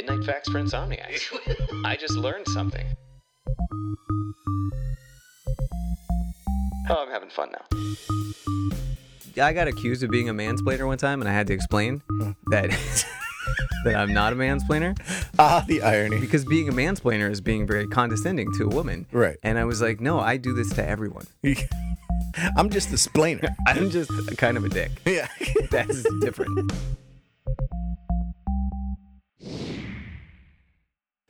Midnight Facts for Insomniacs. I just learned something. Oh, I'm having fun now. I got accused of being a mansplainer one time, and I had to explain that that I'm not a mansplainer Ah, the irony. because being a mansplainer is being very condescending to a woman. Right. And I was like, no, I do this to everyone. I'm just the splainer. I'm just kind of a dick. yeah. That's different.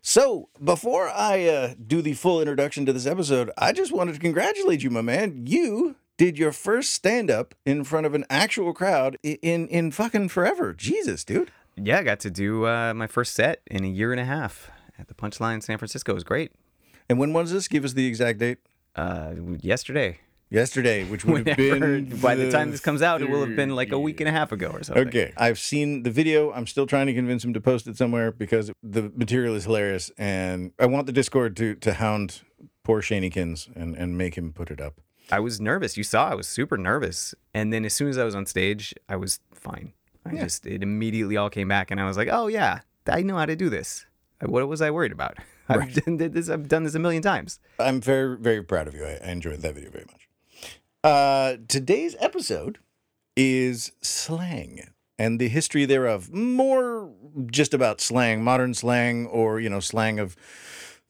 So, before I uh, do the full introduction to this episode, I just wanted to congratulate you, my man. You did your first stand up in front of an actual crowd in in fucking forever. Jesus, dude. Yeah, I got to do uh, my first set in a year and a half at the Punchline San Francisco. It was great. And when was this? Give us the exact date. Uh, yesterday. Yesterday, which would have been by the time this comes out, it will have been like a week and a half ago or something. Okay, I've seen the video. I'm still trying to convince him to post it somewhere because the material is hilarious, and I want the Discord to to hound poor Shanykins and and make him put it up. I was nervous. You saw I was super nervous. And then as soon as I was on stage, I was fine. I Yeah. just it immediately all came back and I was like, "Oh yeah, I know how to do this." What was I worried about? I've done this I've done this a million times. I'm very very proud of you. I, I enjoyed that video very much. Uh, today's episode is slang and the history thereof. More just about slang, modern slang, or you know, slang of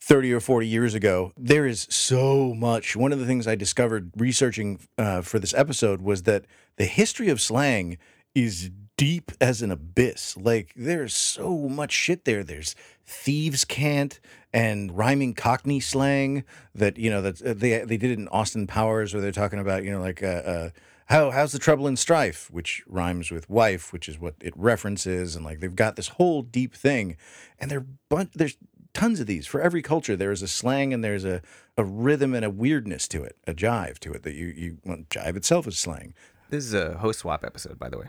30 or 40 years ago. There is so much. One of the things I discovered researching uh, for this episode was that the history of slang is deep as an abyss. Like there's so much shit there. There's thieves cant and rhyming Cockney slang that you know that uh, they they did it in Austin Powers where they're talking about you know like uh, uh, how how's the trouble in strife, which rhymes with wife, which is what it references, and like they've got this whole deep thing, and they're there's tons of these for every culture. There is a slang and there's a, a rhythm and a weirdness to it, a jive to it that you you well, jive itself is slang. This is a host swap episode, by the way.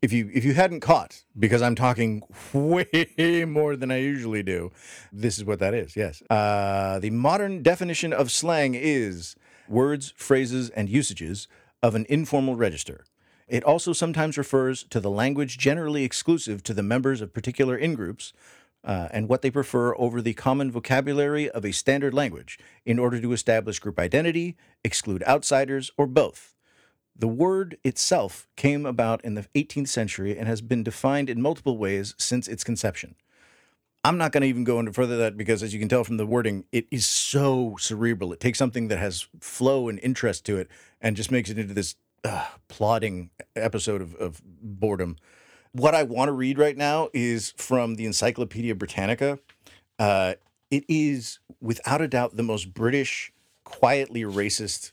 If you if you hadn't caught, because I'm talking way more than I usually do, this is what that is. Yes, uh, the modern definition of slang is words, phrases, and usages of an informal register. It also sometimes refers to the language generally exclusive to the members of particular in-groups uh, and what they prefer over the common vocabulary of a standard language in order to establish group identity, exclude outsiders, or both. The word itself came about in the 18th century and has been defined in multiple ways since its conception. I'm not going to even go into further that because, as you can tell from the wording, it is so cerebral. It takes something that has flow and interest to it and just makes it into this uh, plodding episode of, of boredom. What I want to read right now is from the Encyclopedia Britannica. Uh, it is, without a doubt, the most British, quietly racist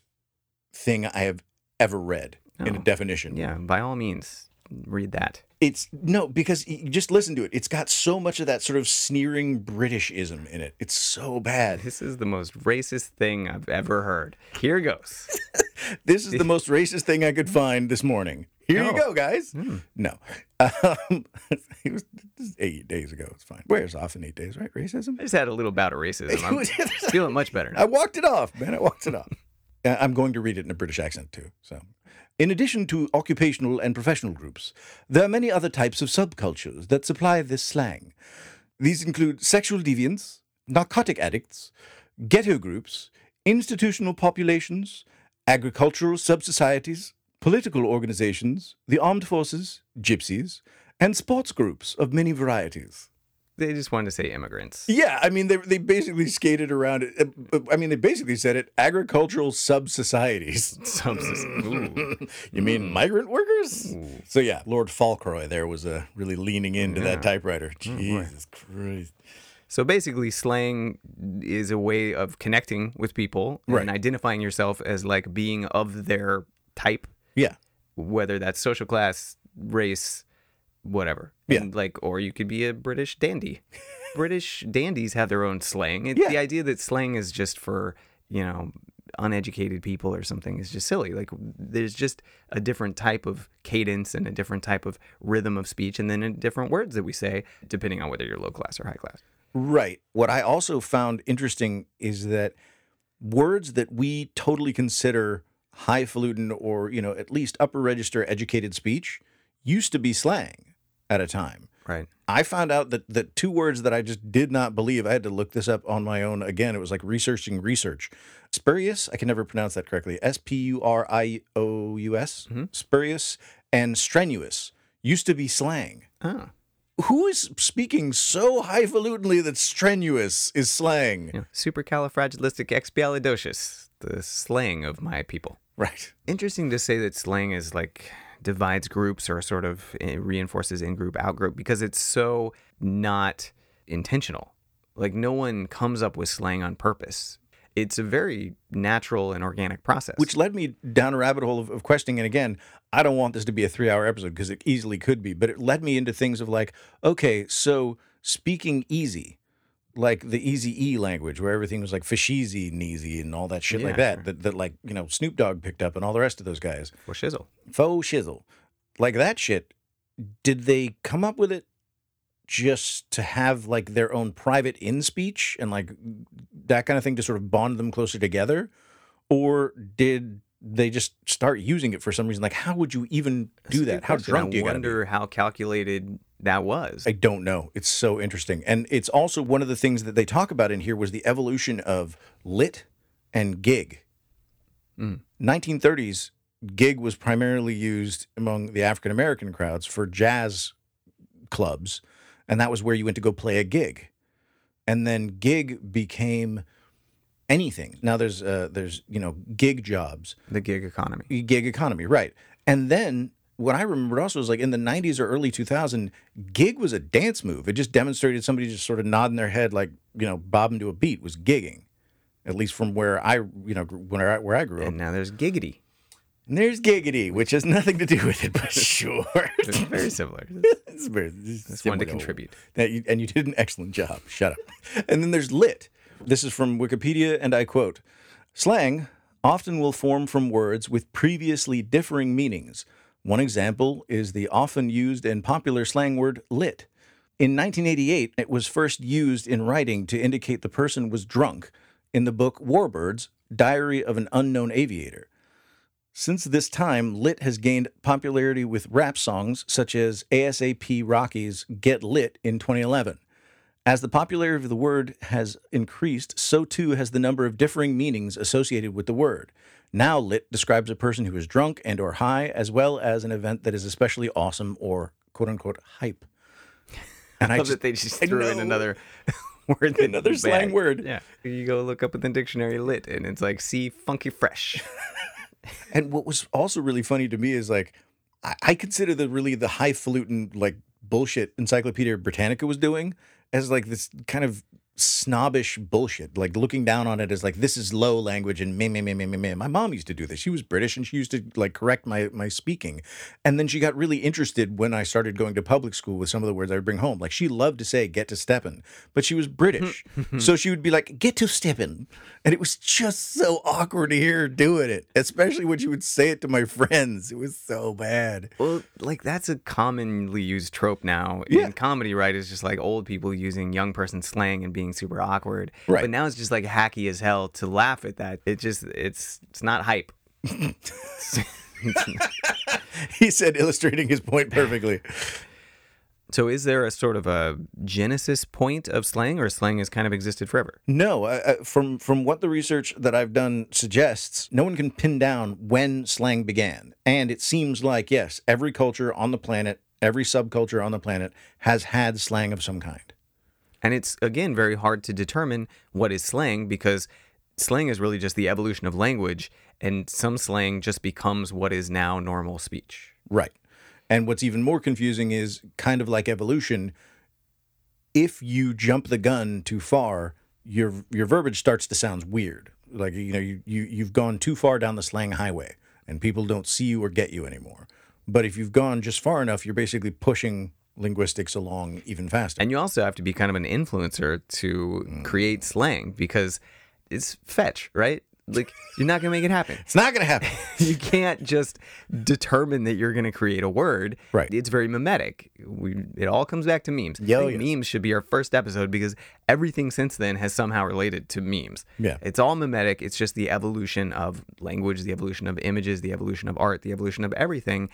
thing I have ever read in a Oh. definition. Yeah, by all means, read that. It's no, because you just listen to it. It's got so much of that sort of sneering Britishism in it. It's so bad. This is the most racist thing I've ever heard. Here goes. This is the most racist thing I could find this morning. Here you go, guys. No. Um, it was eight days ago. It's fine. Wears off in eight days, right? Racism? I just had a little bout of racism. I'm feeling much better now. I walked it off, man. I walked it off. Uh, I'm going to read it in a British accent too. So, in addition to occupational and professional groups, there are many other types of subcultures that supply this slang. These include sexual deviants, narcotic addicts, ghetto groups, institutional populations, agricultural subsocieties, political organizations, the armed forces, gypsies, and sports groups of many varieties. They just wanted to say immigrants. Yeah, I mean they they basically skated around it. Uh, I mean they basically said it agricultural sub societies. Ooh. you mean migrant workers? So yeah, Lord Falkroy there was uh, really leaning into that typewriter. Jesus Christ. So basically, slang is a way of connecting with people Right. and identifying yourself as like being of their type, Yeah. whether that's social class, race, whatever. Yeah. And like, or you could be a British dandy. British dandies have their own slang. It, Yeah. The idea that slang is just for you know uneducated people or something is just silly. Like, there's just a different type of cadence and a different type of rhythm of speech, and then a different words that we say depending on whether you're low class or high class. Right. What I also found interesting is that words that we totally consider highfalutin or, you know, at least upper register educated speech used to be slang at a time. Right. I found out that that two words that I just did not believe. I had to look this up on my own again. It was like researching research. Spurious, I can never pronounce that correctly. S P U R I O U S. Mm-hmm. Spurious and strenuous used to be slang. Oh, Who is speaking so highfalutinly that strenuous is slang? know, supercalifragilisticexpialidocious, the slang of my people. Right. Interesting to say that slang is like divides groups or sort of eh, reinforces in group out group because it's so not intentional. Like no one comes up with slang on purpose. It's a very natural and organic process. Which led me down a rabbit hole of, of questioning. And again, I don't want this to be a three hour episode because it easily could be, but it led me into things of like, okay, so speaking easy, like the easy E language where everything was like fashizi and easy and all that shit like Yeah, that, that, that like, you know, Snoop Dogg picked up and all the rest of those guys. for shizzle. Faux shizzle. Like that shit. Did they come up with it just to have like their own private in speech and like that kind of thing to sort of bond them closer together? Or did they just start using it for some reason? Like, how would you even do that? How drunk I do you wonder how calculated that was. I don't know. It's so interesting. And it's also one of the things that they talk about in here was the evolution of lit and gig. Mm. 1930s, gig was primarily used among the African American crowds for jazz clubs, and that was where you went to go play a gig. And then gig became anything. Now there's uh, there's you know gig jobs the gig economy. gig economy, right? And then what I remembered also was like in the 90s or early 2000, gig was a dance move. It just demonstrated somebody just sort of nodding their head like you know bobbing to a beat was gigging, at least from where I you know where I, where I grew up. And now there's giggity. And there's giggity, which has nothing to do with it, but sure, It's very similar. it's very it's Just wanted to contribute. That you, and you did an excellent job. Shut up. And then there's lit. This is from Wikipedia, and I quote Slang often will form from words with previously differing meanings. One example is the often used and popular slang word lit. In 1988, it was first used in writing to indicate the person was drunk in the book Warbirds Diary of an Unknown Aviator. Since this time, lit has gained popularity with rap songs such as ASAP Rocky's Get Lit in 2011. As the popularity of the word has increased, so too has the number of differing meanings associated with the word. Now lit describes a person who is drunk and or high as well as an event that is especially awesome or quote unquote hype. And I I love just that they just I threw in another word. Another was slang word. Yeah. You go look up in the dictionary lit and it's like see funky fresh. And what was also really funny to me is like, I, I consider the really the highfalutin like bullshit Encyclopedia Britannica was doing as like this kind of snobbish bullshit. Like looking down on it as like this is low language and me me me me me me. My mom used to do this. She was British and she used to like correct my my speaking. And then she got really interested when I started going to public school with some of the words I would bring home. Like she loved to say get to steppin', but she was British. so she would be like get to steppin'. And it was just so awkward to hear her doing it, especially when she would say it to my friends. It was so bad. Well, like that's a commonly used trope now Yeah. in comedy, right? It's just like old people using young person slang and being super awkward. Right. But now it's just like hacky as hell to laugh at that. It just it's it's not hype. He said, illustrating his point perfectly. so is there a sort of a genesis point of slang or slang has kind of existed forever? No, uh, uh, from from what the research that I've done suggests, no one can pin down when slang began. And it seems like yes, every culture on the planet, every subculture on the planet has had slang of some kind. And it's again very hard to determine what is slang because slang is really just the evolution of language and some slang just becomes what is now normal speech. Right. And what's even more confusing is kind of like evolution. If you jump the gun too far, your your verbiage starts to sound weird. Like you know, you, you you've gone too far down the slang highway and people don't see you or get you anymore. But if you've gone just far enough, you're basically pushing linguistics along even faster. And you also have to be kind of an influencer to mm. create slang because it's fetch, right? Like you're not gonna make it happen. it's not going to happen. you can't just determine that you're gonna create a word. Right. It's very mimetic. We it all comes back to memes. Oh, I think yes. Memes should be our first episode because everything since then has somehow related to memes. Yeah. It's all mimetic. It's just the evolution of language, the evolution of images, the evolution of art, the evolution of everything.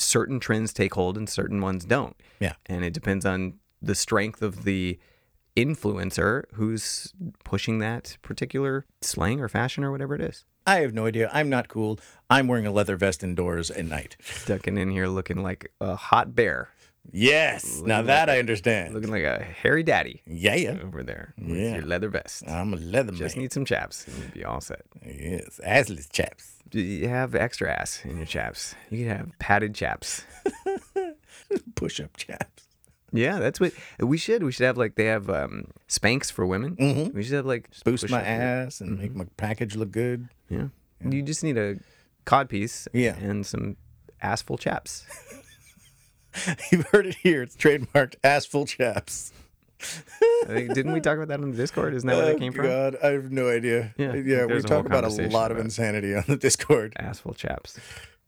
Certain trends take hold and certain ones don't. Yeah. And it depends on the strength of the influencer who's pushing that particular slang or fashion or whatever it is. I have no idea. I'm not cool. I'm wearing a leather vest indoors at night. Ducking in here looking like a hot bear, Yes. Now that I understand. looking like a hairy daddy Yeah, yeah. over there with Yeah. your leather vest. I'm a leather man. Just man. need some chaps and you'll be all set. Yes, assless chaps. You have extra ass in your chaps. You can have padded chaps. Push up chaps. Yeah, that's what we should. We should have like they have um, Spanx for women. Mhm. We should have like Boost my ass and make my package look good. Yeah. You just need a cod piece. Yeah. And some assful chaps. You've heard it here. It's trademarked assful chaps. Think, didn't we talk about that on the Discord? Isn't that where oh, that came from? God, I have no idea. Yeah, yeah. We there's a whole talk about a lot of insanity on the Discord. Assful chaps.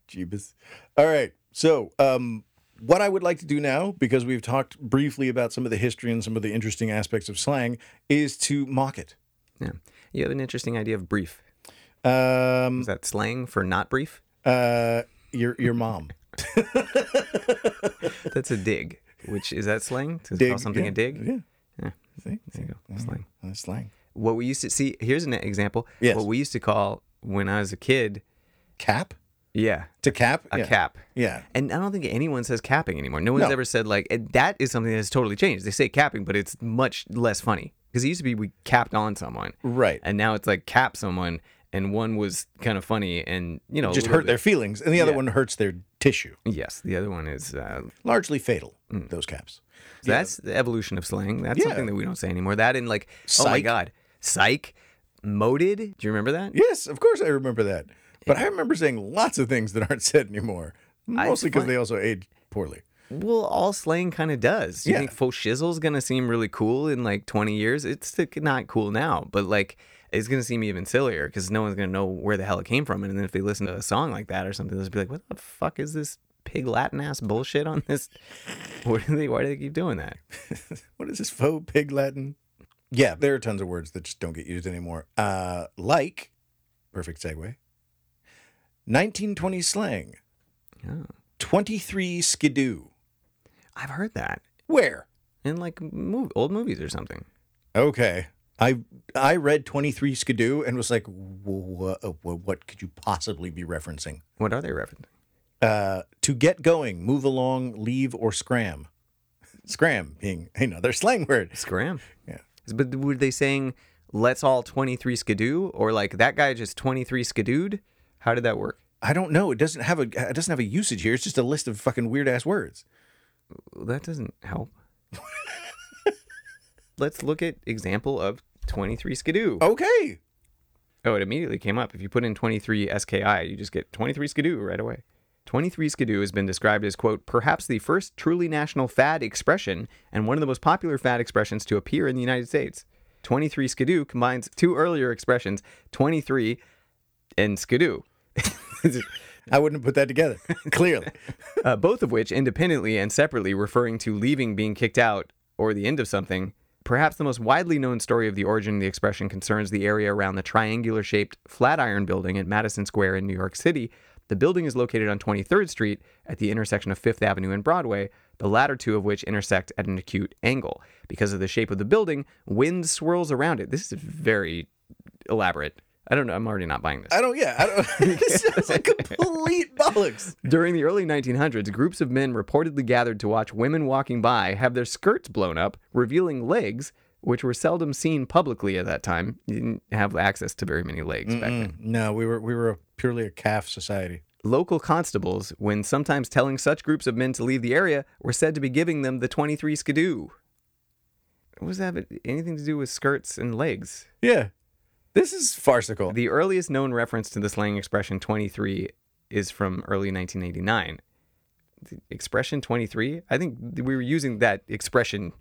Jeebus. All right. So, um, what I would like to do now, because we've talked briefly about some of the history and some of the interesting aspects of slang, is to mock it. Yeah. You have an interesting idea of brief. Um, Is that slang for not brief? uh, your your mom. That's a dig. Which is that slang? To Dig, call something yeah, a dig? Yeah. Yeah. See, There you go. Uh-huh. Slang. that's slang. What we used to see here's an example. Yes. What we used to call when I was a kid, Cap yeah, to cap. a yeah. cap. Yeah. And I don't think anyone says capping anymore. No one's No. ever said like that is something that's totally changed. They say capping, but it's much less funny because it used to be we capped on someone, Right. and now it's like cap someone, and one was kind of funny, and you know Just hurt their feelings, and the other Yeah. one hurts their tissue. Yes, the other one is uh, Largely fatal. Those caps. so that's the evolution of slang. That's Yeah. something that we don't say anymore. That and like oh my god, psych, moded. Do you remember that? Yes, of course I remember that. But I remember saying lots of things that aren't said anymore. Mostly because they also age poorly. Well, all slang kind of does. You Yeah. think faux shizzle's gonna seem really cool in like 20 years? It's not cool now, but like it's gonna seem even sillier because no one's gonna know where the hell it came from. And then if they listen to a song like that or something, they'll just be like, "What the fuck is this pig Latin ass bullshit on this? What do they? Why do they keep doing that?" What is this faux pig Latin? Yeah, there are tons of words that just don't get used anymore. Uh, like, perfect segue. 1920 slang. Oh, 23 skidoo. I've heard that Where? in like mov old movies or something. Okay. I I read 23 skidoo and was like, what, what could you possibly be referencing? What are they referencing? Uh, to get going, move along, leave, or scram. Scram being another slang word. Scram. Yeah. But were they saying let's all 23 skidoo or like that guy just 23 skidooed? How did that work? I don't know. It doesn't have a it doesn't have a usage here. It's just a list of fucking weird ass words. That doesn't help. Let's look at example of 23 skidoo. Okay. Oh, it immediately came up. If you put in 23 SKI, you just get 23 skidoo right away. 23 skidoo has been described as, quote, perhaps the first truly national fad expression and one of the most popular fad expressions to appear in the United States. 23 skidoo combines two earlier expressions, 23 and skidoo. I wouldn't have put that together. Clearly. uh, both of which independently and separately referring to leaving being kicked out or the end of something. Perhaps the most widely known story of the origin of the expression concerns the area around the triangular shaped Flatiron building at Madison Square in New York City. The building is located on 23rd Street at the intersection of Fifth Avenue and Broadway, the latter two of which intersect at an acute angle. Because of the shape of the building, wind swirls around it. This is very elaborate. I don't know. I'm already not buying this. I don't yeah, I don't this sounds like complete bollocks. During the early 1900s, groups of men reportedly gathered to watch women walking by have their skirts blown up, revealing legs, which were seldom seen publicly at that time. You didn't have access to very many legs back then. No, we were we were a, purely a calf society. Local constables, when sometimes telling such groups of men to leave the area, were said to be giving them the 23 skidoo. What does that have anything to do with skirts and legs? Yeah. This is farcical. The earliest known reference to the slang expression 23 is from early 1989. The expression 23? I think we were using that expression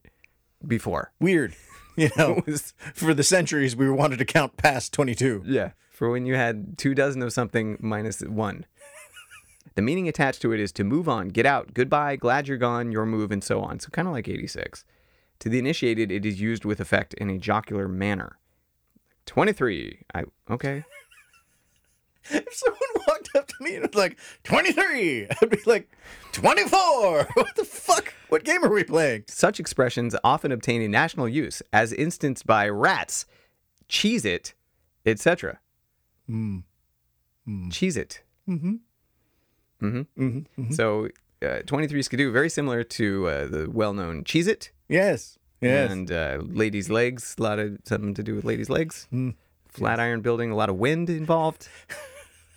before. Weird. You know, was- for the centuries we wanted to count past 22. yeah. For when you had two dozen of something minus one. The meaning attached to it is to move on, get out, goodbye, glad you're gone, your move, and so on. So kind of like 86. To the initiated, it is used with effect in a jocular manner. 23. I okay. If someone walked up to me and was like, 23. I'd be like, 24. What the fuck? What game are we playing? Such expressions often obtain a national use, as instanced by rats, cheese it, etc. Mm. Cheese it. Mm-hmm. Mm-hmm. Mm-hmm. So, uh, 23 skidoo, very similar to uh, the well-known cheese it. Yes. Yes. And uh, ladies' legs, a lot of something to do with ladies' legs. Mm. Flatiron building, a lot of wind involved.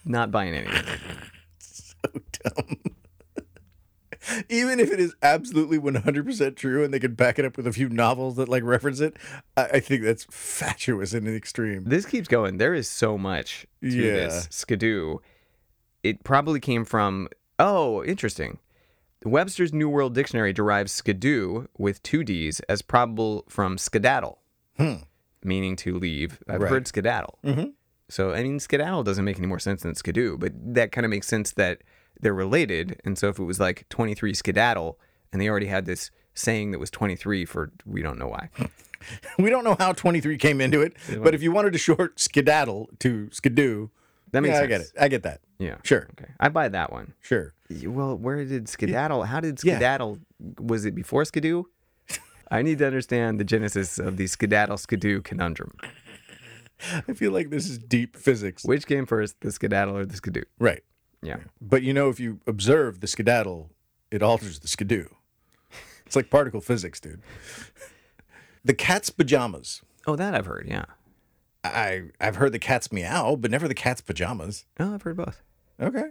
Not buying anything. So dumb. Even if it is absolutely 100% true and they could back it up with a few novels that like reference it, I, I think that's fatuous in the extreme. This keeps going. There is so much to Yeah. this skidoo. It probably came from. Oh, interesting. Webster's New World Dictionary derives skidoo with two D's as probable from skedaddle, Hmm. meaning to leave. I've Right. heard skedaddle. Mhm. So, I mean, skedaddle doesn't make any more sense than skidoo, but that kind of makes sense that they're related. And so, if it was like 23 skedaddle and they already had this saying that was 23 for we don't know why. We don't know how 23 came into it, but if you wanted to short skedaddle to skidoo, That makes yeah, I get it. I get that. Yeah. Sure. Okay. I buy that one. Sure. Well, where did skedaddle? How did Yeah. skedaddle? Was it before skidoo? I need to understand the genesis of the skedaddle skidoo conundrum. I feel like this is deep physics. Which came first, the skedaddle or the skidoo? Right. Yeah. But you know, if you observe the skedaddle, it alters the skidoo. It's like particle physics, dude. The cat's pajamas. Oh, that I've heard. Yeah. I I've heard the cat's meow, but never the cat's pajamas. Oh, I've heard both. Okay.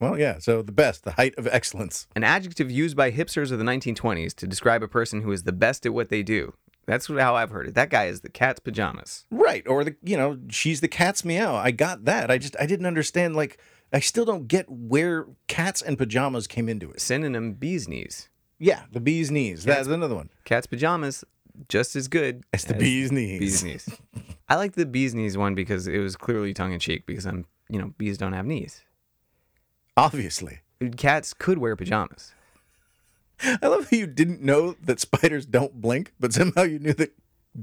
Well, yeah. So the best, the height of excellence. An adjective used by hipsters of the 1920s to describe a person who is the best at what they do. That's how I've heard it. That guy is the cat's pajamas. Right. Or the you know, she's the cat's meow. I got that. I just I didn't understand like I still don't get where cats and pajamas came into it. Synonym bee's knees. Yeah, the bee's knees. That's another one. Cat's pajamas, just as good as the as bee's knees. bee's knees. I like the bee's knees one because it was clearly tongue in cheek because I'm, you know, bees don't have knees. Obviously. Cats could wear pajamas. I love how you didn't know that spiders don't blink, but somehow you knew that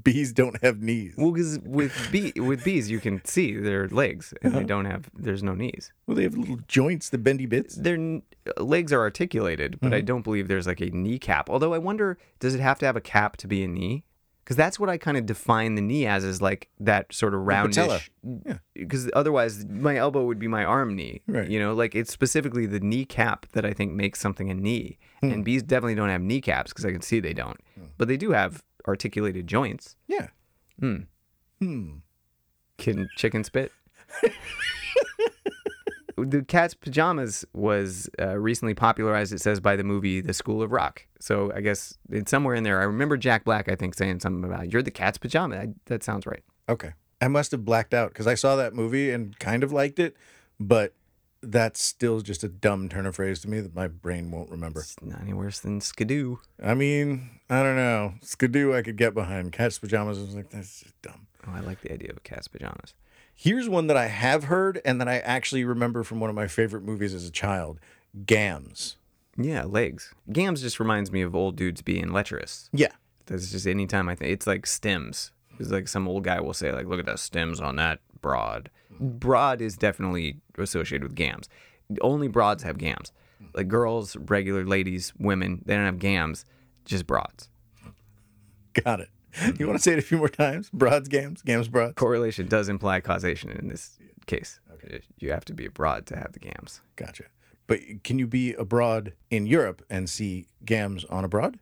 bees don't have knees. Well, because with bee with bees you can see their legs and they uh-huh. don't have. There's no knees. Well, they have little joints, the bendy bits. Their n- uh, legs are articulated, but I uh-huh. don't believe there's like a kneecap. Although I wonder, does it have to have a cap to be a knee? Because that's what I kind of define the knee as, is like that sort of patella. roundish. Yeah. Because otherwise, my elbow would be my arm knee. Right. You know, like it's specifically the kneecap that I think makes something a knee. Hmm. And bees definitely don't have kneecaps because I can see they don't. Hmm. But they do have articulated joints. Yeah. Hmm. Hmm. Can chicken spit? the cat's pajamas was uh, recently popularized, it says, by the movie The School of Rock. So I guess it's somewhere in there. I remember Jack Black, I think, saying something about you're the cat's pajama. I, that sounds right. Okay. I must have blacked out because I saw that movie and kind of liked it, but that's still just a dumb turn of phrase to me that my brain won't remember. It's not any worse than skidoo. I mean, I don't know. Skidoo I could get behind. Cat's pajamas I was like, that's just dumb. Oh, I like the idea of cat's pajamas. Here's one that I have heard and that I actually remember from one of my favorite movies as a child Gams. Yeah, legs. Gams just reminds me of old dudes being lecherous. Yeah. That's just anytime I think it's like stems. It's like some old guy will say, like, look at the stems on that broad. Mm-hmm. Broad is definitely associated with gams. Only broads have gams. Mm. Like girls, regular ladies, women, they don't have gams, just broads. Got it. You want to say it a few more times? Broads, gams, gams, broads. Correlation does imply causation in this case. Okay. You have to be a broad to have the gams. Gotcha. But can you be abroad in Europe and see gams on abroad?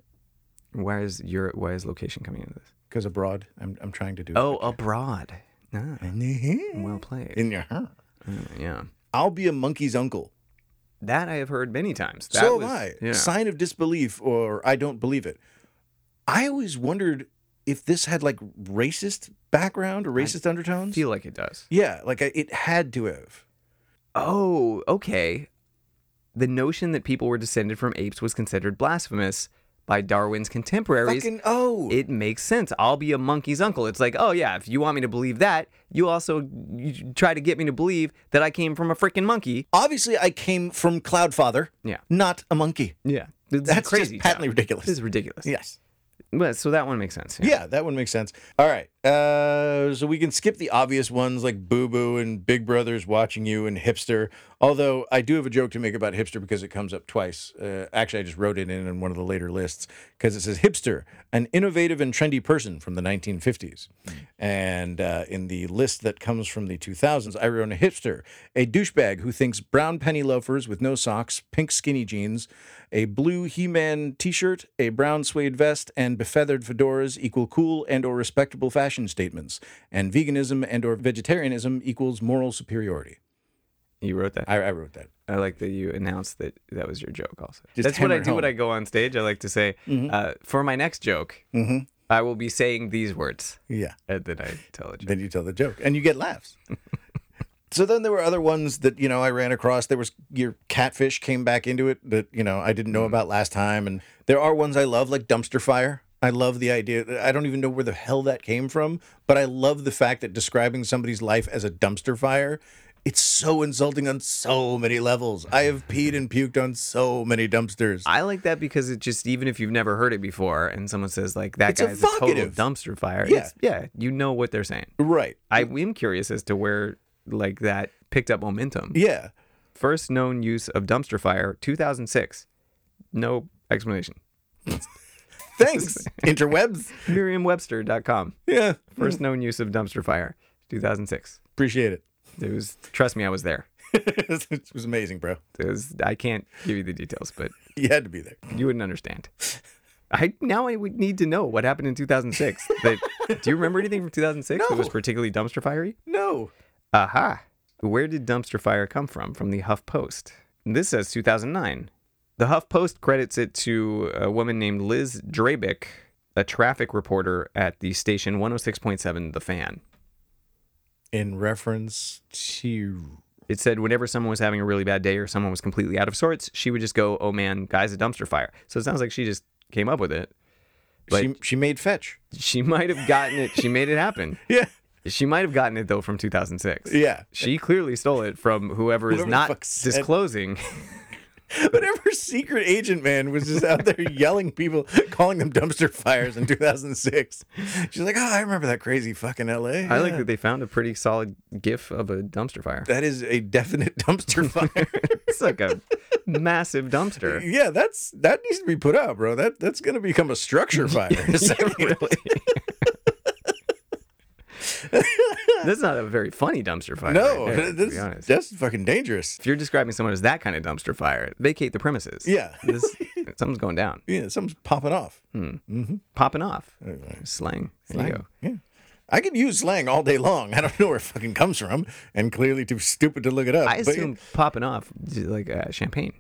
Why is your why is location coming into this? Because abroad, I'm, I'm trying to do. Oh, abroad. Ah, well played. In your heart. Uh, yeah. I'll be a monkey's uncle. That I have heard many times. That so was- have I. Yeah. Sign of disbelief, or I don't believe it. I always wondered if this had like racist background or racist undertones. feel like it does. yeah, like I, it had to have. Oh, okay. The notion that people were descended from apes was considered blasphemous by Darwin's contemporaries. Fucking oh, It makes sense. I'll be a monkey's uncle. It's like, oh yeah, if you want me to believe that, you also you try to get me to believe that I came from a freaking monkey. obviously I came from Cloudfather. Yeah. not a monkey. Yeah. Is That's crazy. just patently ridiculous. This is ridiculous. Yes. But so that one makes sense. Yeah, that one makes sense. All right. Uh, so we can skip the obvious ones like Boo Boo and Big Brother's watching you and Hipster. Although I do have a joke to make about Hipster because it comes up twice. Uh, actually, I just wrote it in in one of the later lists because it says Hipster, an innovative and trendy person from the 1950s. And uh, in the list that comes from the 2000s, I wrote a hipster, a douchebag who thinks brown penny loafers with no socks, pink skinny jeans, a blue He-Man T-shirt, a brown suede vest, and befeathered fedoras equal cool and or respectable fashion statements, and veganism and or vegetarianism equals moral superiority. You wrote that. I, I wrote that. I like that you announced that that was your joke. Also, Just that's what I it do when. I go on stage. I like to say, uh, for my next joke, Mhm. I will be saying these words, Yeah. and then I tell a joke. Then you tell the joke, and you get laughs. so then there were other ones that you know I ran across. There was your catfish came back into it that you know I didn't know about last time, and there are ones I love like dumpster fire. I love the idea. I don't even know where the hell that came from, but I love the fact that describing somebody's life as a dumpster fire. It's so insulting on so many levels. I have peed and puked on so many dumpsters. I like that because it just even if you've never heard it before, and someone says like that It's guy's a total dumpster fire, Yeah. yeah, you know what they're saying. right. I am curious as to where like that picked up momentum. Yeah. First known use of dumpster fire, 2006. No explanation. Thanks, interwebs. Merriam-Webster.com. Yeah. First hmm. known use of dumpster fire, 2006. Appreciate it. It was trust me, I was there. it was amazing, bro. It was I can't give you the details, but You had to be there. you wouldn't understand. I now I would need to know what happened in 2006. That, do you remember anything from 2006 that was particularly dumpster fiery? No. Aha. Where did dumpster fire come from? From the Huff Post. This says 2009. The Huff Post credits it to a woman named Liz Drabick, a traffic reporter at the station 106.7 The Fan. In reference to. It said whenever someone was having a really bad day or someone was completely out of sorts, she would just go, "Oh man, guy's a dumpster fire." So it sounds like she just came up with it. But she, she made fetch. she might have gotten it. She made it happen. Yeah. She might have gotten it though from 2006. Yeah. She clearly stole it from whoever is Whoever the not disclosing. Whatever secret agent man was just out there yelling people, calling them dumpster fires in 2006. She's like, oh, I remember that crazy fucking LA. I like that they found a pretty solid gif of a dumpster fire. That is a definite dumpster fire. It's like a massive dumpster. yeah, that's that needs to be put out, bro. That that's gonna become a structure fire. second. really. That's not a very funny dumpster fire. No, right there, that's, that's fucking dangerous. If you're describing someone as that kind of dumpster fire, vacate the premises. Yeah. This, something's going down. Yeah, something's popping off. Hmm. Mm-hmm. Popping off. Slang. There you go. Yeah. I could use slang all day long. I don't know where it fucking comes from, and clearly too stupid to look it up. I but assume popping off like uh, champagne.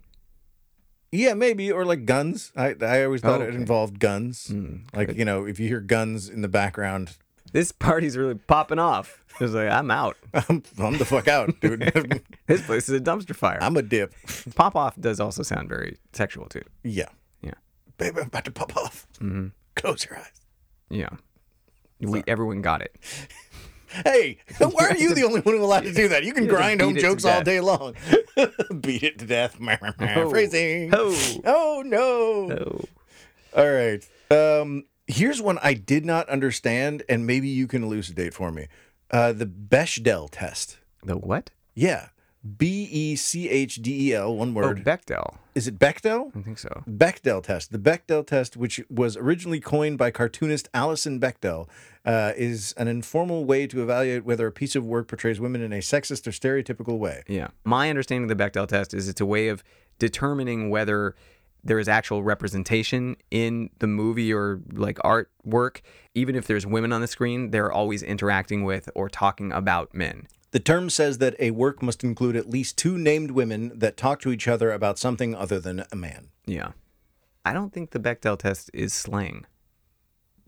yeah, maybe or like guns. I I always thought Oh, it involved guns. Hmm. like good. you know, if you hear guns in the background, This party's really popping off. It's like I'm out. I'm, I'm the fuck out, dude. This place is a dumpster fire. I'm a dip. Pop off does also sound very sexual too. Yeah, Yeah. baby, I'm about to pop off. Mm-hmm. Close your eyes. Yeah. We everyone got it. Hey, why are you the only one who's allowed to do that? You can grind home it jokes all day long. beat it to death. Phrasing. Oh. Oh no. Oh. All right. Um, here's one I did not understand, and maybe you can elucidate for me. Uh, the Bechdel test. The what? Yeah. B E C H D E L, one Oh, word. Oh, Bechdel. Is it Bechdel? I think so. Bechdel test. The Bechdel test, which was originally coined by cartoonist Alison Bechdel, uh, is an informal way to evaluate whether a piece of work portrays women in a sexist or stereotypical way. Yeah. My understanding of the Bechdel test is it's a way of determining whether there is actual representation in the movie or like artwork. Even if there's women on the screen, they're always interacting with or talking about men. The term says that a work must include at least two named women that talk to each other about something other than a man. Yeah. I don't think the Bechdel test is slang.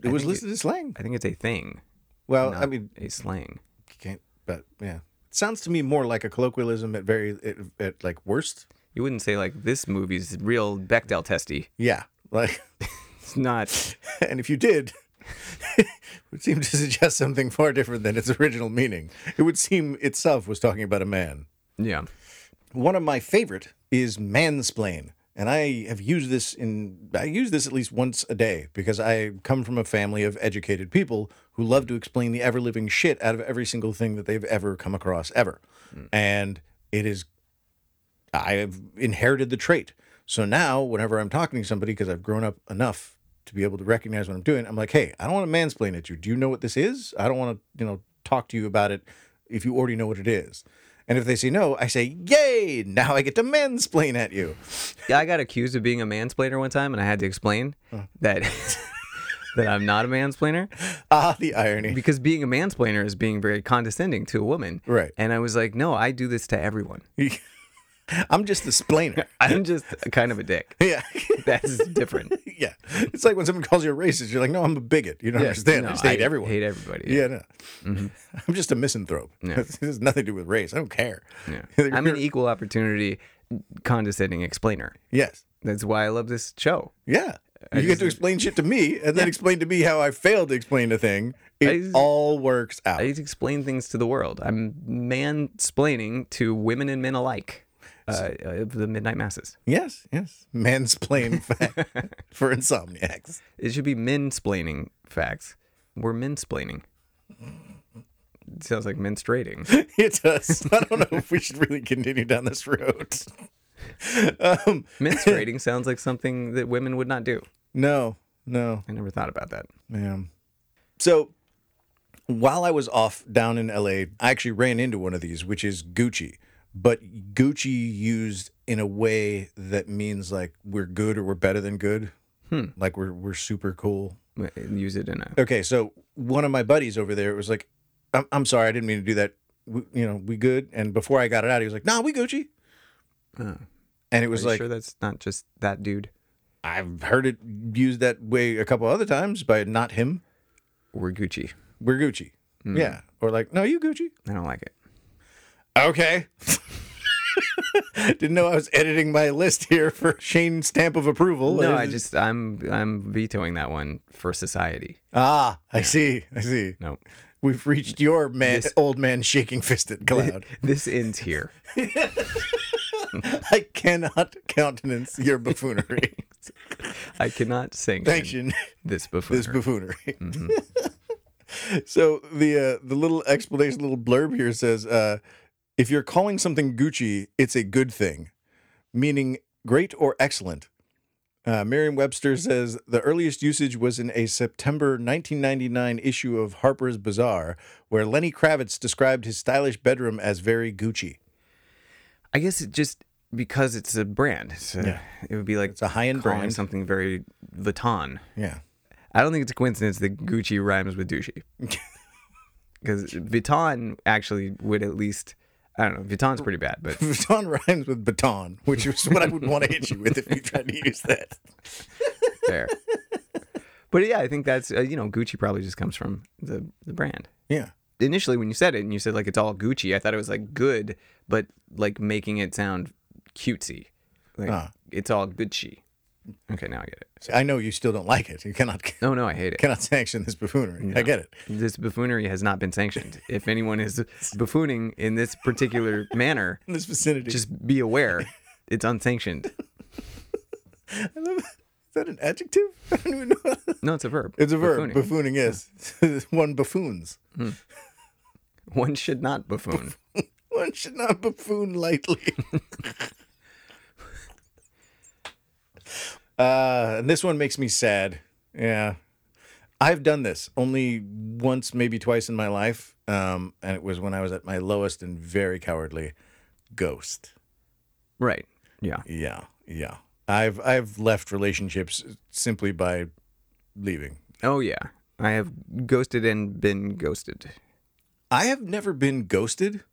It was think listed as slang. I think it's a thing, Well, I mean, a slang. you can't, but yeah. It Sounds to me more like a colloquialism at very, at, at like worst. You wouldn't say like this movie's real Bechdel testy. Yeah. Like, It's not. and if you did, it would seem to suggest something far different than its original meaning. It would seem itself was talking about a man. Yeah. One of my favorite is mansplain. and I have used this in I use this at least once a day because I come from a family of educated people who love to explain the ever living shit out of every single thing that they've ever come across ever. Hmm. And it is I have inherited the trait. So now whenever I'm talking to somebody because I've grown up enough to be able to recognize what I'm doing, I'm like, "Hey, I don't want to mansplain at you. Do you know what this is? I don't want to, you know, talk to you about it if you already know what it is." And if they say no, I say, "Yay! Now I get to mansplain at you." Yeah, I got accused of being a mansplainer one time, and I had to explain that that I'm not a mansplainer Ah, the irony. because being a mansplainer is being very condescending to a woman. Right. And I was like, no, I do this to everyone. I'm just the splainer. I'm just kind of a dick. yeah. That's different. yeah. It's like when someone calls you a racist, you're like, no, I'm a bigot. You don't Yeah, understand. no, I just hate I everyone. Hate everybody. yeah, no. Mm-hmm. I'm just a misanthrope. Yeah. This has nothing to do with race. I don't care. Yeah. I'm an equal opportunity condescending explainer. yes. That's why I love this show. Yeah. I You get to explain shit to me and then explain to me how I failed to explain a thing. It just- all works out. I explain things to the world. I'm mansplaining to women and men alike uh, of the midnight masses. yes, yes. Mansplain fact for insomniacs. It should be men-splaining facts. We're men-splaining. It sounds like menstruating. It does. I don't know if we should really continue down this road. um, menstruating sounds like something that women would not do. no, no. I never thought about that. Yeah. So while I was off down in LA, I actually ran into one of these, which is Gucci. But Gucci used in a way that means like we're good or we're better than good. Hmm. Like we're we're super cool. Use it in a. Okay, so one of my buddies over there was like, "I'm, I'm sorry, I didn't mean to do that. We, you know, we good." And before I got it out, he was like, "Nah, we Gucci." Oh. And it Are was you like, sure that's not just that dude? I've heard it used that way a couple other times, but not him. We're Gucci. We're Gucci. Hmm. Yeah. Or like, no, you Gucci. I don't like it. Okay. Didn't know I was editing my list here for Shane's stamp of approval. No, I just I'm I'm vetoing that one for society. ah, I see, I see. No, We've reached your man, This- old man shaking fisted cloud. this ends here. I cannot countenance your buffoonery. I cannot sanction this before. this buffoonery. so the uh, the little explanation, little blurb here says, uh, if you're calling something Gucci, it's a good thing, meaning great or excellent. Uh, Merriam-Webster says the earliest usage was in a September 1999 issue of Harper's Bazaar, where Lenny Kravitz described his stylish bedroom as very Gucci. I guess it just because it's a brand. Yeah. It would be like It's a high-end brand. something very Vuitton. Yeah. I don't think it's a coincidence that Gucci rhymes with douchey. Because Vuitton actually would at least I don't know. Vuitton's pretty bad, but Vuitton rhymes with baton, which is what I would want to hit you with if you tried to use that. fair. But yeah, I think that's uh, you know Gucci probably just comes from the the brand. Yeah. Initially, when you said it and you said like it's all Gucci, I thought it was like good, but like making it sound cutesy. Like Ah. it's all Gucci. Okay, now I get it. See, I know you still don't like it. You cannot No, no, I hate it. cannot sanction this buffoonery. I get it. This buffoonery has not been sanctioned. If anyone is buffooning in this particular manner, In this vicinity. just be aware it's unsanctioned. I love Is that an adjective? I don't even know. No, it's a verb. It's a verb. Buffooning. Buffooning, yes. One buffoons. Hmm. One should not buffoon. One should not buffoon lightly. Uh, and this one makes me sad. Yeah. I've done this only once, maybe twice in my life. Um, and it was when I was at my lowest and very cowardly. Ghost. Right. Yeah. Yeah, yeah. I've I've left relationships simply by leaving. Oh yeah. I have ghosted and been ghosted. I have never been ghosted,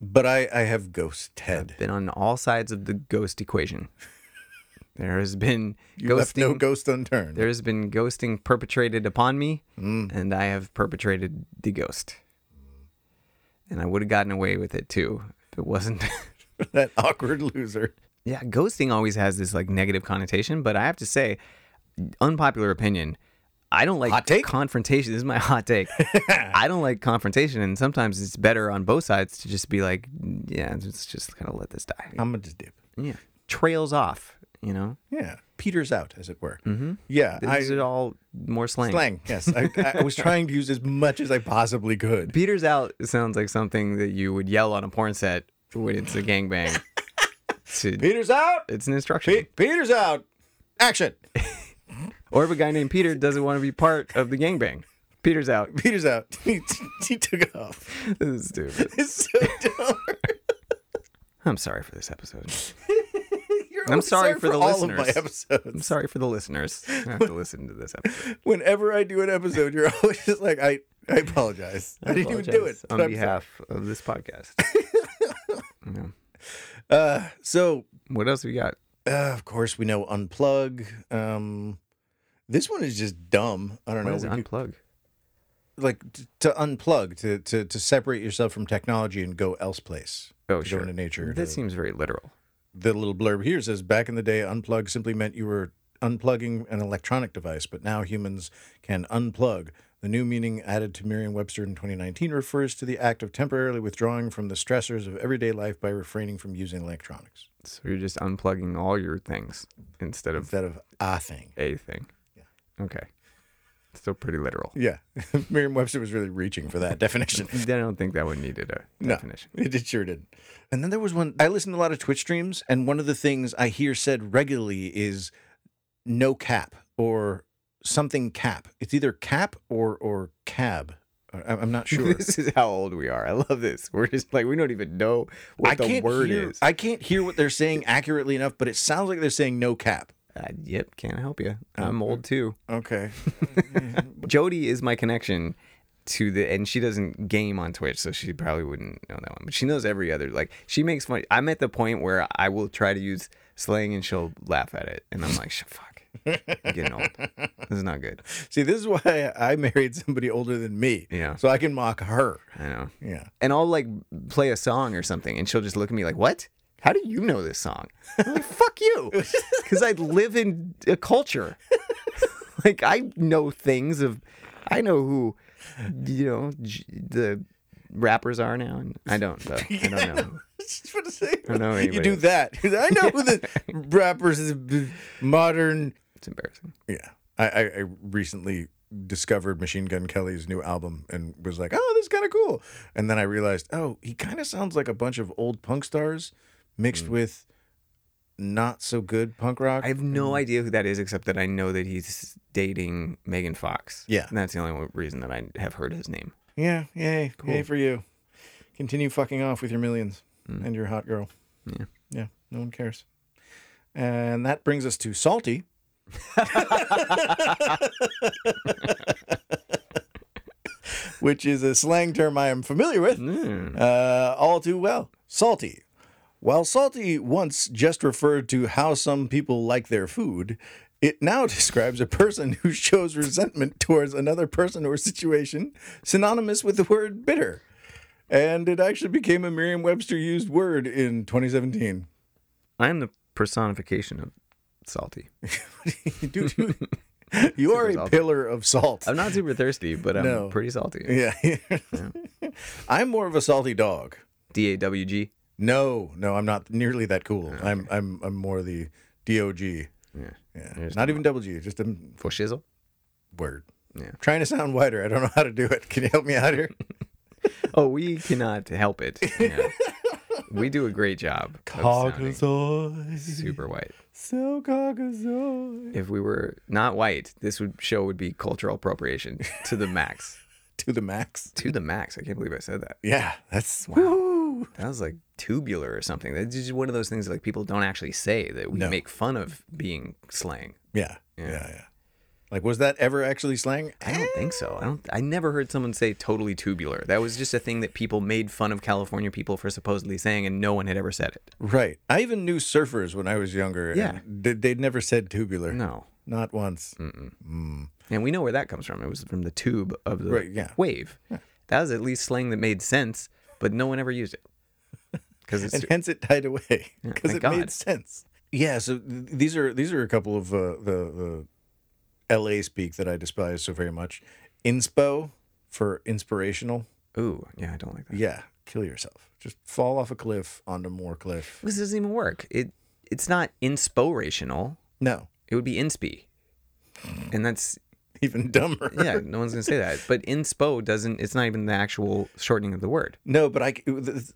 but I I have ghosted. I've Been on all sides of the ghost equation. There has been You left no ghost unturned. there has been ghosting perpetrated upon me, Mm. and I have perpetrated the ghost. And I would have gotten away with it too if it wasn't. that awkward loser. yeah, ghosting always has this like negative connotation, but I have to say, unpopular opinion. I don't like Hot take? confrontation. This is my hot take. I don't like confrontation, and sometimes it's better on both sides to just be like, yeah, let's just kind of let this die. I'm gonna just dip. Yeah. trails off. You know, Yeah. Peters out, as it were. Mm-hmm. Yeah. I, these are all more slang. slang. Yes. I, I was trying to use as much as I possibly could. Peters out sounds like something that you would yell on a porn set when it's a gangbang. To- Peters out. it's an instruction. Pe- Peters out. Action. Or if a guy named Peter doesn't want to be part of the gangbang. Peter's out. Peters out. he, he took off. This is stupid. It's so dumb. I'm sorry for this episode. I'm always sorry for the of my listeners. I'm sorry for the listeners. I have to listen to this episode. Whenever I do an episode, you're always just like, I, I apologize. I, didn't even do it. on I'm behalf of this podcast. Yeah. Uh, so, What else we got? uh, of course, we know unplug. Um, this one is just dumb. I don't What know. is unplug? like t- to unplug, to, to to separate yourself from technology and go else place. Oh, sure. Go into nature. That to- seems very literal. The little blurb here says back in the day unplug simply meant you were unplugging an electronic device but now humans can unplug the new meaning added to merriam-webster in 2019 refers to the act of temporarily withdrawing from the stressors of everyday life by refraining from using electronics So you're just unplugging all your things instead of instead of a thing a thing. Yeah. Okay. Still pretty literal. yeah merriam-webster was really reaching for that definition I don't think that one needed a No, definition. it, it sure did. And then there was one. I listen to a lot of Twitch streams, and one of the things I hear said regularly is "no cap" or something cap. It's either cap or or cab. I'm not sure. this is how old we are. I love this. We're just like we don't even know what I the word hear, is. I can't hear what they're saying accurately enough, but it sounds like they're saying "no cap." Uh, yep, can't help you. I'm old too. Okay. Jody is my connection to the, and she doesn't game on Twitch, so she probably wouldn't know that one. But she knows every other. Like she makes fun. I'm at the point where I will try to use slang, and she'll laugh at it, and I'm like, "Sh- fuck, I'm getting old. This is not good. See, this is why I married somebody older than me. Yeah. So I can mock her. I know. Yeah. And I'll like play a song or something, and she'll just look at me like, "What? How do you know this song?" Like, "Fuck you," because I live in a culture. like I know things of, I know who, you know, the rappers are now, and I don't. Though. I don't know. Just want to say, I know you do else. that. I know who the rappers is modern It's embarrassing. Yeah. I, I, I recently discovered Machine Gun Kelly's new album and was like, oh, this is kind of cool. And then I realized, oh, he kind of sounds like a bunch of old punk stars mixed with not so good punk rock. I have no idea who that is, except that I know that he's dating Megan Fox. Yeah. and that's the only reason that I have heard his name. yeah, yay. Yay for you. Continue fucking off with your millions and your hot girl. Yeah. Yeah, no one cares. And that brings us to Salty. Which is a slang term I am familiar with. Mm. uh, all too well. Salty. While salty once just referred to how some people like their food, it now describes a person who shows resentment towards another person or situation, synonymous with the word bitter. And it actually became a Merriam Webster used word in 2017. I am the personification of salty. Dude, you, you are a salty. pillar of salt. I'm not super thirsty, but I'm No. pretty salty. Yeah. I'm more of a salty dog. D A W G. No, no, I'm not nearly that cool. I'm I'm I'm more the DOG. Yeah. Yeah. Not even double G, just a For shizzle. word. Yeah. I'm Trying to sound whiter. I don't know how to do it. Can you help me out here? Oh, we cannot help it. Yeah. we do a great job. sounding Super white. So Caucasoid. If we were not white, this would show would be cultural appropriation to the max. To the max. to the max. I can't believe I said that. Yeah, that's wow. That was like tubular or something. That's just one of those things like people don't actually say that we No. make fun of being slang. Yeah, yeah, Yeah. yeah, Like, was that ever actually slang? I don't think so. I don't. I never heard someone say totally tubular. That was just a thing that people made fun of California people for supposedly saying, and no one had ever said it. Right. I even knew surfers when I was younger. Yeah. they- they'd never said tubular. No. Not once. Mm. And we know where that comes from. It was from the tube of the Right, yeah. wave. That was at least slang that made sense, but no one ever used it. And hence it died away because it made sense. Yeah, so th- these are these are a couple of uh, the the L.A. speak that I despise so very much. Inspo for inspirational. ooh, yeah, I don't like that. Yeah, kill yourself. Just fall off a cliff onto more cliff. This doesn't even work. It it's not inspirational. No, It would be inspi. And that's even dumber. yeah, no one's gonna say that. But inspo doesn't. It's not even the actual shortening of the word. No, but I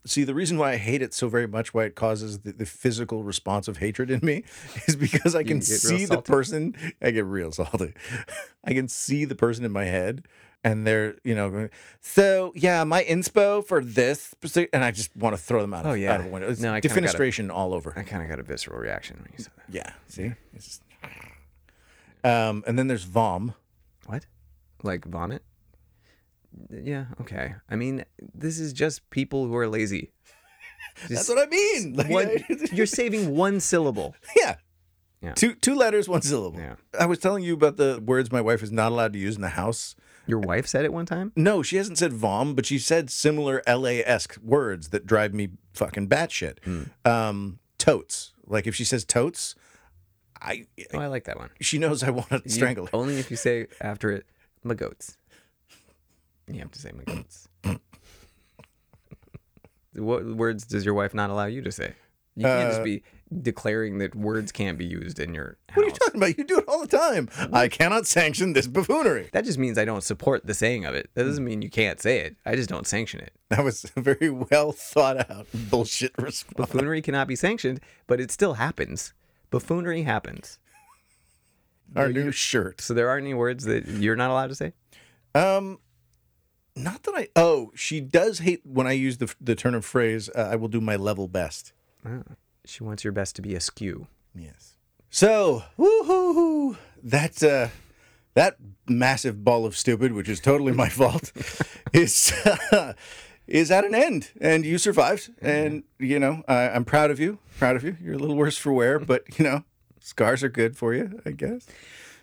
see the reason why I hate it so very much, why it causes the, the physical response of hatred in me, is because I can see the person. I get real salty. I can see the person in my head, and they're you know going. So yeah, my inspo for this, and I just want to throw them out. Oh, of, yeah. out of a window. It's No, I defenestration all over. I kind of got a visceral reaction when you said that. Yeah, see. Just- um, and then there's vom. What? Like vomit? Yeah. Okay. I mean, this is just people who are lazy. That's what I mean. Like, One, you're saving one syllable. yeah. Yeah. Two two letters, one syllable. Yeah. I was telling you about the words my wife is not allowed to use in the house. Your wife said it one time. No, she hasn't said vom, but she said similar LA esque words that drive me fucking batshit. Um, totes. Like if she says totes, I Oh, I like that one. she knows I want to You- strangle her. Only if you say after it, my goats. You have to say my goats. what words does your wife not allow you to say? You can't just be uh, declaring that words can't be used in your house. What are you talking about? You do it all the time. I cannot sanction this buffoonery. That just means I don't support the saying of it. That doesn't mean you can't say it. I just don't sanction it. That was a very well thought out bullshit response. Buffoonery cannot be sanctioned, but it still happens. Buffoonery happens. Our new shirt. So there aren't any words that you're not allowed to say? Um, not that I. Oh, she does hate when I use the the turn of phrase. Uh, I will do my level best. Oh. She wants your best to be askew. Yes. So, woohoo! That uh, that massive ball of stupid, which is totally my fault, is is at an end, and you survived. And you know, I, I'm proud of you. Proud of you. You're a little worse for wear, but you know, scars are good for you, I guess.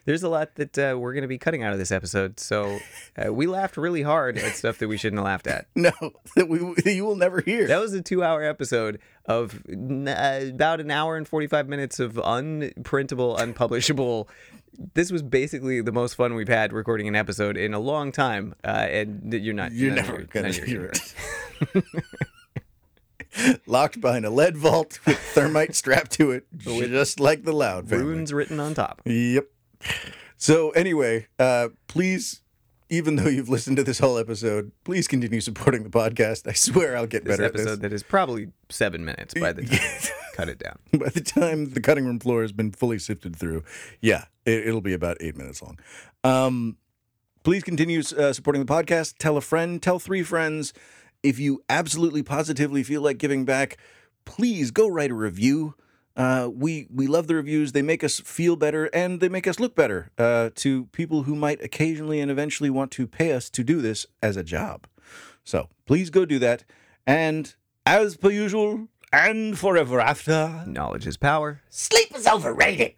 There's a lot that uh, we're going to be cutting out of this episode. So uh, we laughed really hard at stuff that we shouldn't have laughed at. No, that we that you will never hear. That was a two hour episode of n- uh, about an hour and 45 minutes of unprintable, unpublishable. This was basically the most fun we've had recording an episode in a long time. Uh, and you're not. You're never your- gonna hear it. Locked behind a lead vault with thermite strapped to it, just like the loud family. Runes written on top. Yep. So anyway, uh, please, even though you've listened to this whole episode, please continue supporting the podcast. I swear I'll get This better episode at this. that is probably seven minutes by the time. Cut it down. By the time the cutting room floor has been fully sifted through, yeah, it, it'll be about eight minutes long. Um, please continue uh, supporting the podcast. Tell a friend, tell three friends. If you absolutely positively feel like giving back, please go write a review. Uh, we we love the reviews. They make us feel better and they make us look better uh, to people who might occasionally and eventually want to pay us to do this as a job. So please go do that. And as per usual, and forever after, Knowledge is power. sleep is overrated.